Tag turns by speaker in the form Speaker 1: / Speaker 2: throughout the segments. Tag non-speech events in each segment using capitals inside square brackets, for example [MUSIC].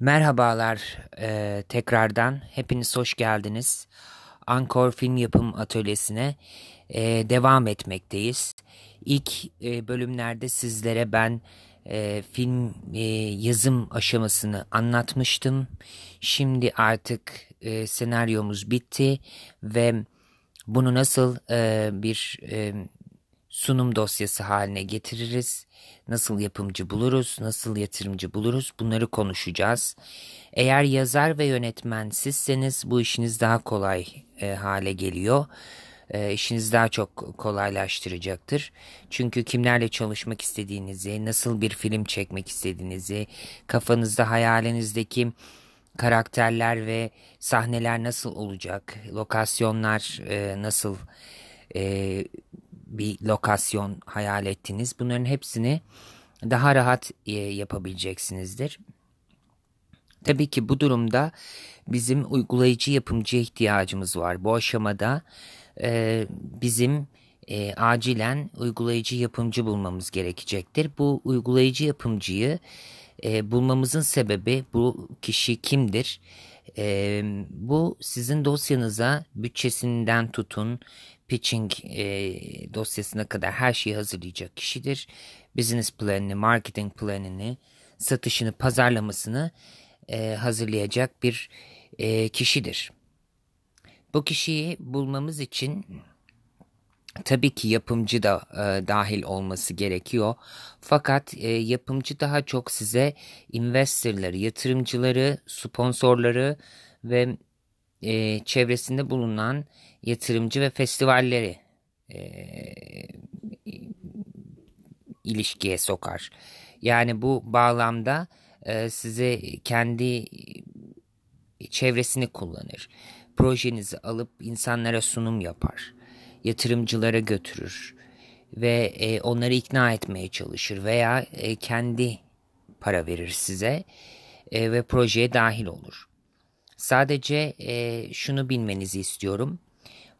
Speaker 1: Merhabalar e, tekrardan. Hepiniz hoş geldiniz. Ankor Film Yapım Atölyesi'ne e, devam etmekteyiz. İlk e, bölümlerde sizlere ben e, film e, yazım aşamasını anlatmıştım. Şimdi artık e, senaryomuz bitti ve bunu nasıl e, bir e, sunum dosyası haline getiririz, nasıl yapımcı buluruz, nasıl yatırımcı buluruz bunları konuşacağız. Eğer yazar ve yönetmen sizseniz bu işiniz daha kolay e, hale geliyor. E, işiniz daha çok kolaylaştıracaktır. Çünkü kimlerle çalışmak istediğinizi, nasıl bir film çekmek istediğinizi, kafanızda hayalinizdeki karakterler ve sahneler nasıl olacak, lokasyonlar e, nasıl e, bir lokasyon hayal ettiniz. Bunların hepsini daha rahat e, yapabileceksinizdir. Tabii ki bu durumda bizim uygulayıcı yapımcıya ihtiyacımız var. Bu aşamada e, bizim e, acilen uygulayıcı yapımcı bulmamız gerekecektir. Bu uygulayıcı yapımcıyı e, bulmamızın sebebi bu kişi kimdir? E, bu sizin dosyanıza bütçesinden tutun pitching e, dosyasına kadar her şeyi hazırlayacak kişidir. Business planını, marketing planını, satışını, pazarlamasını e, hazırlayacak bir e, kişidir. Bu kişiyi bulmamız için tabii ki yapımcı da e, dahil olması gerekiyor. Fakat e, yapımcı daha çok size investorları, yatırımcıları, sponsorları ve e, çevresinde bulunan yatırımcı ve festivalleri e, ilişkiye sokar. Yani bu bağlamda e, size kendi çevresini kullanır. Projenizi alıp insanlara sunum yapar. Yatırımcılara götürür ve e, onları ikna etmeye çalışır veya e, kendi para verir size e, ve projeye dahil olur. Sadece e, şunu bilmenizi istiyorum.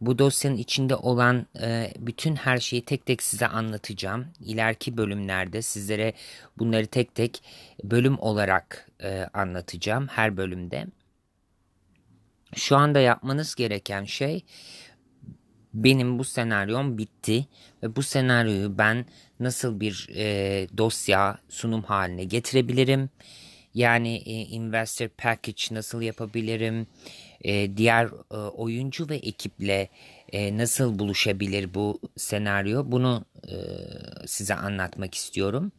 Speaker 1: Bu dosyanın içinde olan e, bütün her şeyi tek tek size anlatacağım. İleriki bölümlerde sizlere bunları tek tek bölüm olarak e, anlatacağım her bölümde. Şu anda yapmanız gereken şey benim bu senaryom bitti ve bu senaryoyu ben nasıl bir e, dosya sunum haline getirebilirim? Yani e, investor package nasıl yapabilirim? E, diğer e, oyuncu ve ekiple e, nasıl buluşabilir bu senaryo? Bunu e, size anlatmak istiyorum.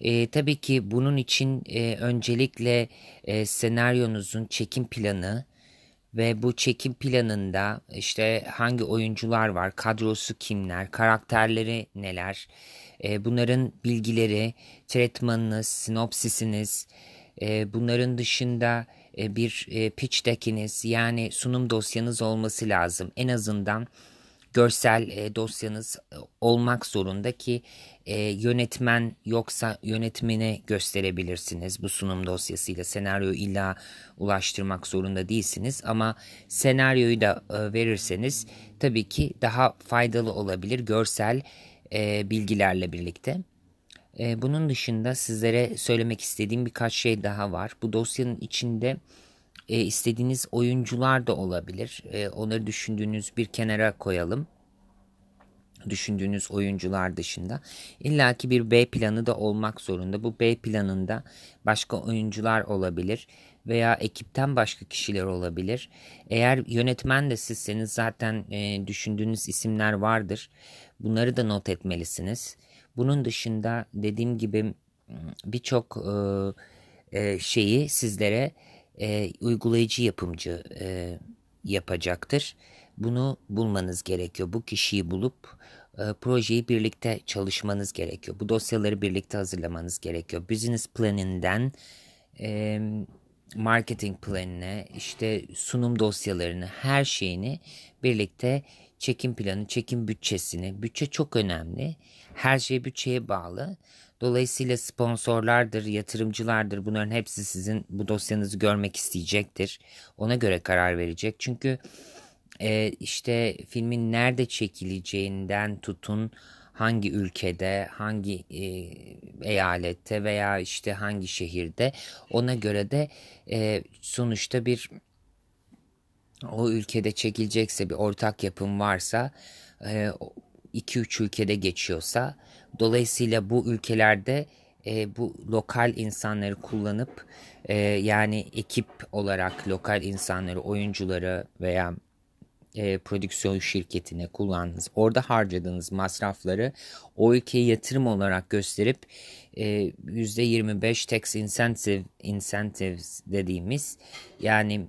Speaker 1: E, tabii ki bunun için e, öncelikle e, senaryonuzun çekim planı ve bu çekim planında işte hangi oyuncular var, kadrosu kimler, karakterleri neler, e, bunların bilgileri, tretmanınız, sinopsisiniz, e, bunların dışında bir e, pitch deck'iniz yani sunum dosyanız olması lazım. En azından görsel e, dosyanız e, olmak zorunda ki e, yönetmen yoksa yönetmene gösterebilirsiniz bu sunum dosyasıyla. Senaryo illa ulaştırmak zorunda değilsiniz ama senaryoyu da e, verirseniz tabii ki daha faydalı olabilir görsel e, bilgilerle birlikte. E, bunun dışında sizlere söylemek istediğim birkaç şey daha var. Bu dosyanın içinde e, istediğiniz oyuncular da olabilir. E, onları düşündüğünüz bir kenara koyalım. Düşündüğünüz oyuncular dışında. İlla ki bir B planı da olmak zorunda. Bu B planında başka oyuncular olabilir veya ekipten başka kişiler olabilir. Eğer yönetmen de sizseniz zaten e, düşündüğünüz isimler vardır. Bunları da not etmelisiniz. Bunun dışında dediğim gibi birçok e, şeyi sizlere e, uygulayıcı yapımcı e, yapacaktır. Bunu bulmanız gerekiyor. Bu kişiyi bulup e, projeyi birlikte çalışmanız gerekiyor. Bu dosyaları birlikte hazırlamanız gerekiyor. Business planinden e, marketing planine, işte sunum dosyalarını, her şeyini birlikte çekim planı, çekim bütçesini. Bütçe çok önemli. Her şey bütçeye bağlı. Dolayısıyla sponsorlardır, yatırımcılardır bunların hepsi sizin bu dosyanızı görmek isteyecektir. Ona göre karar verecek. Çünkü e, işte filmin nerede çekileceğinden tutun hangi ülkede, hangi e, eyalette veya işte hangi şehirde ona göre de e, sonuçta bir o ülkede çekilecekse bir ortak yapım varsa 2-3 e, ülkede geçiyorsa dolayısıyla bu ülkelerde e, bu lokal insanları kullanıp e, yani ekip olarak lokal insanları oyuncuları veya e, prodüksiyon şirketine kullandığınız, orada harcadığınız masrafları o ülkeye yatırım olarak gösterip e, %25 tax incentive incentives dediğimiz yani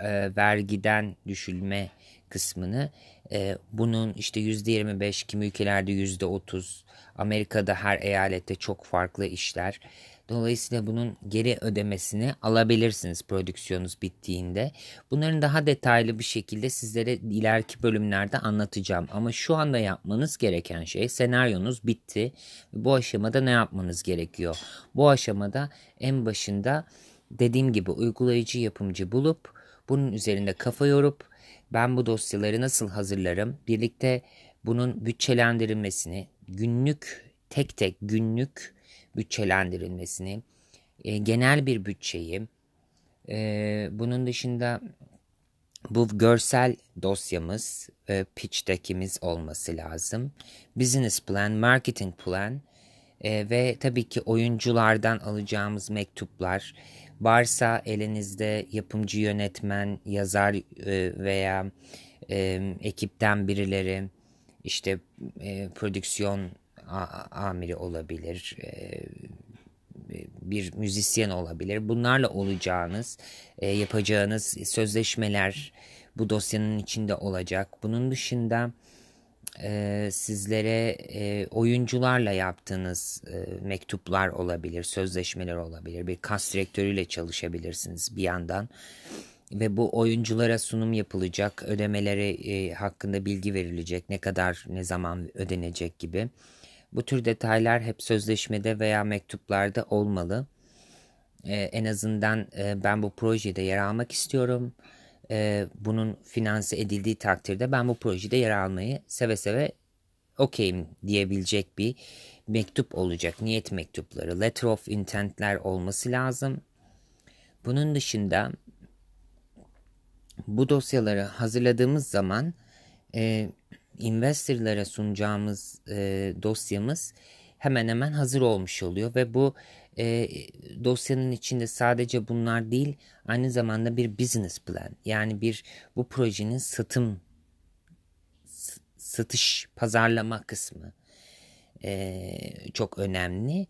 Speaker 1: e, vergiden düşülme kısmını e, bunun işte %25 kimi ülkelerde %30 Amerika'da her eyalette çok farklı işler Dolayısıyla bunun geri ödemesini alabilirsiniz prodüksiyonunuz bittiğinde. Bunların daha detaylı bir şekilde sizlere ileriki bölümlerde anlatacağım. Ama şu anda yapmanız gereken şey senaryonuz bitti. Bu aşamada ne yapmanız gerekiyor? Bu aşamada en başında dediğim gibi uygulayıcı yapımcı bulup bunun üzerinde kafa yorup ben bu dosyaları nasıl hazırlarım? Birlikte bunun bütçelendirilmesini günlük tek tek günlük bütçelendirilmesini, e, genel bir bütçeyi, e, bunun dışında bu görsel dosyamız, e, pitch deck'imiz olması lazım. Business plan, marketing plan e, ve tabii ki oyunculardan alacağımız mektuplar, varsa elinizde yapımcı yönetmen, yazar e, veya e, ekipten birileri, işte e, prodüksiyon amiri olabilir, e, bir müzisyen olabilir. Bunlarla olacağınız, e, yapacağınız sözleşmeler bu dosyanın içinde olacak. Bunun dışında e, sizlere oyuncularla yaptığınız mektuplar olabilir, sözleşmeler olabilir. Bir kas direktörüyle çalışabilirsiniz bir yandan ve bu oyunculara sunum yapılacak, ödemeleri hakkında bilgi verilecek, ne kadar ne zaman ödenecek gibi. Bu tür detaylar hep sözleşmede veya mektuplarda olmalı. Ee, en azından e, ben bu projede yer almak istiyorum. Ee, bunun finanse edildiği takdirde ben bu projede yer almayı seve seve okeyim diyebilecek bir mektup olacak. Niyet mektupları, letter of intent'ler olması lazım. Bunun dışında bu dosyaları hazırladığımız zaman e, investorlara sunacağımız e, dosyamız hemen hemen hazır olmuş oluyor ve bu e, dosyanın içinde sadece bunlar değil aynı zamanda bir business plan yani bir bu projenin satım satış pazarlama kısmı e, çok önemli.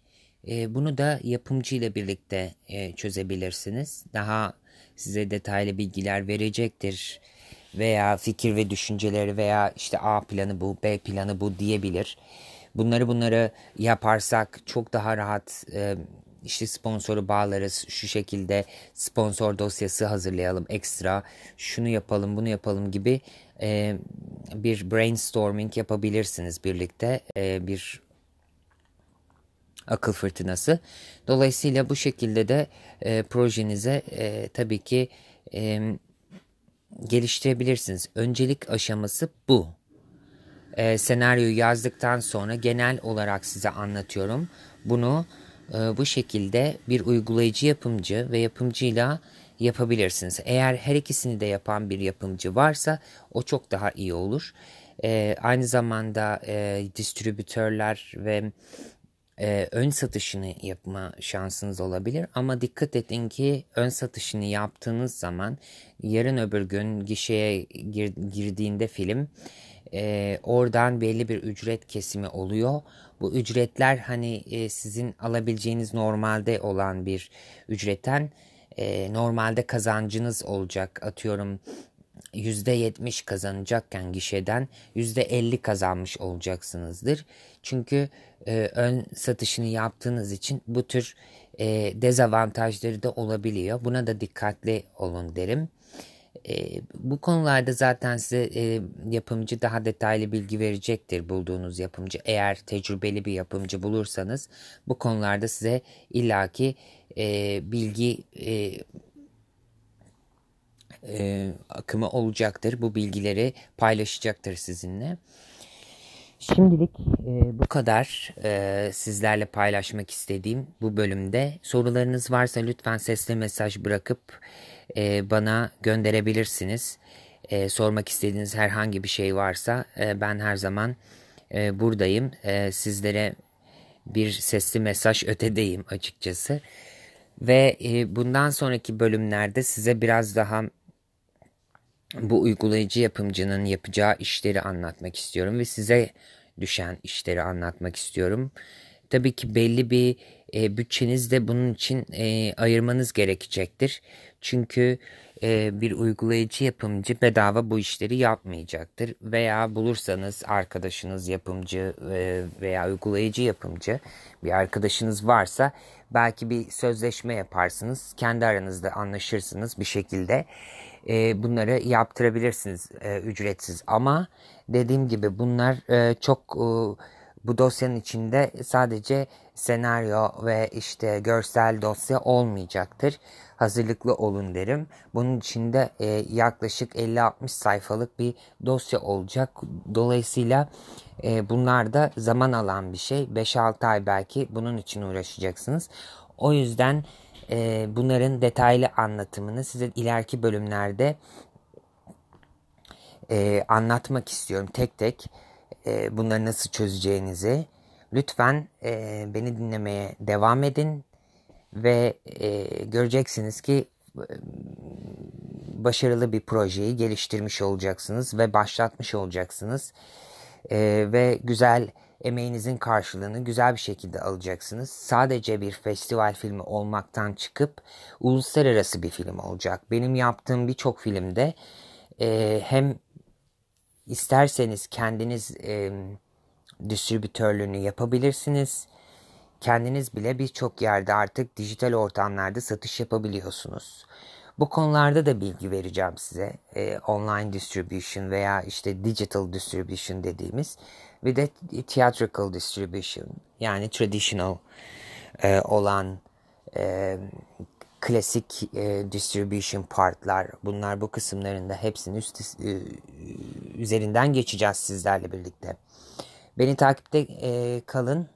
Speaker 1: E, bunu da yapımcı birlikte e, çözebilirsiniz. Daha size detaylı bilgiler verecektir veya fikir ve düşünceleri veya işte A planı bu, B planı bu diyebilir. Bunları bunları yaparsak çok daha rahat e, işte sponsoru bağlarız. Şu şekilde sponsor dosyası hazırlayalım ekstra. Şunu yapalım, bunu yapalım gibi e, bir brainstorming yapabilirsiniz birlikte. E, bir akıl fırtınası. Dolayısıyla bu şekilde de e, projenize e, tabii ki e, geliştirebilirsiniz. Öncelik aşaması bu. Ee, senaryoyu yazdıktan sonra genel olarak size anlatıyorum. Bunu e, bu şekilde bir uygulayıcı yapımcı ve yapımcıyla yapabilirsiniz. Eğer her ikisini de yapan bir yapımcı varsa o çok daha iyi olur. E, aynı zamanda e, distribütörler ve e, ön satışını yapma şansınız olabilir. Ama dikkat edin ki ön satışını yaptığınız zaman yarın öbür gün gişeye gir, girdiğinde film e, oradan belli bir ücret kesimi oluyor. Bu ücretler hani e, sizin alabileceğiniz normalde olan bir ücretten e, normalde kazancınız olacak. Atıyorum %70 kazanacakken gişeden %50 kazanmış olacaksınızdır. Çünkü e, ön satışını yaptığınız için bu tür e, dezavantajları da olabiliyor. Buna da dikkatli olun derim. E, bu konularda zaten size e, yapımcı daha detaylı bilgi verecektir bulduğunuz yapımcı. Eğer tecrübeli bir yapımcı bulursanız bu konularda size illaki e, bilgi e, e, akımı olacaktır. Bu bilgileri paylaşacaktır sizinle. Şimdilik e, bu kadar e, sizlerle paylaşmak istediğim bu bölümde. Sorularınız varsa lütfen sesli mesaj bırakıp e, bana gönderebilirsiniz. E, sormak istediğiniz herhangi bir şey varsa e, ben her zaman e, buradayım. E, sizlere bir sesli mesaj [LAUGHS] ötedeyim açıkçası. Ve e, bundan sonraki bölümlerde size biraz daha bu uygulayıcı yapımcının yapacağı işleri anlatmak istiyorum ve size düşen işleri anlatmak istiyorum. Tabii ki belli bir e, bütçeniz de bunun için e, ayırmanız gerekecektir. Çünkü e, bir uygulayıcı yapımcı bedava bu işleri yapmayacaktır. Veya bulursanız arkadaşınız yapımcı e, veya uygulayıcı yapımcı bir arkadaşınız varsa belki bir sözleşme yaparsınız. Kendi aranızda anlaşırsınız bir şekilde. E, bunları yaptırabilirsiniz e, ücretsiz ama dediğim gibi bunlar e, çok e, bu dosyanın içinde sadece senaryo ve işte görsel dosya olmayacaktır. Hazırlıklı olun derim. Bunun içinde e, yaklaşık 50-60 sayfalık bir dosya olacak. Dolayısıyla e, bunlar da zaman alan bir şey. 5-6 ay belki bunun için uğraşacaksınız. O yüzden e, bunların detaylı anlatımını size ileriki bölümlerde e, anlatmak istiyorum tek tek e, bunları nasıl çözeceğinizi. Lütfen e, beni dinlemeye devam edin ve e, göreceksiniz ki e, başarılı bir projeyi geliştirmiş olacaksınız ve başlatmış olacaksınız e, ve güzel emeğinizin karşılığını güzel bir şekilde alacaksınız. Sadece bir festival filmi olmaktan çıkıp uluslararası bir film olacak. Benim yaptığım birçok filmde e, hem isterseniz kendiniz e, distribütörlüğünü yapabilirsiniz. Kendiniz bile birçok yerde artık dijital ortamlarda satış yapabiliyorsunuz. Bu konularda da bilgi vereceğim size. E, online distribution veya işte digital distribution dediğimiz bir de theatrical distribution yani traditional e, olan e, klasik e, distribution partlar bunlar bu kısımlarında hepsinin üst, e, üzerinden geçeceğiz sizlerle birlikte. Beni takipte e, kalın.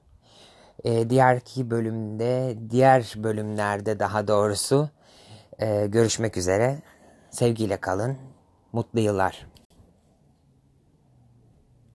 Speaker 1: E, diğerki bölümde, diğer bölümlerde daha doğrusu e, görüşmek üzere. Sevgiyle kalın. Mutlu yıllar.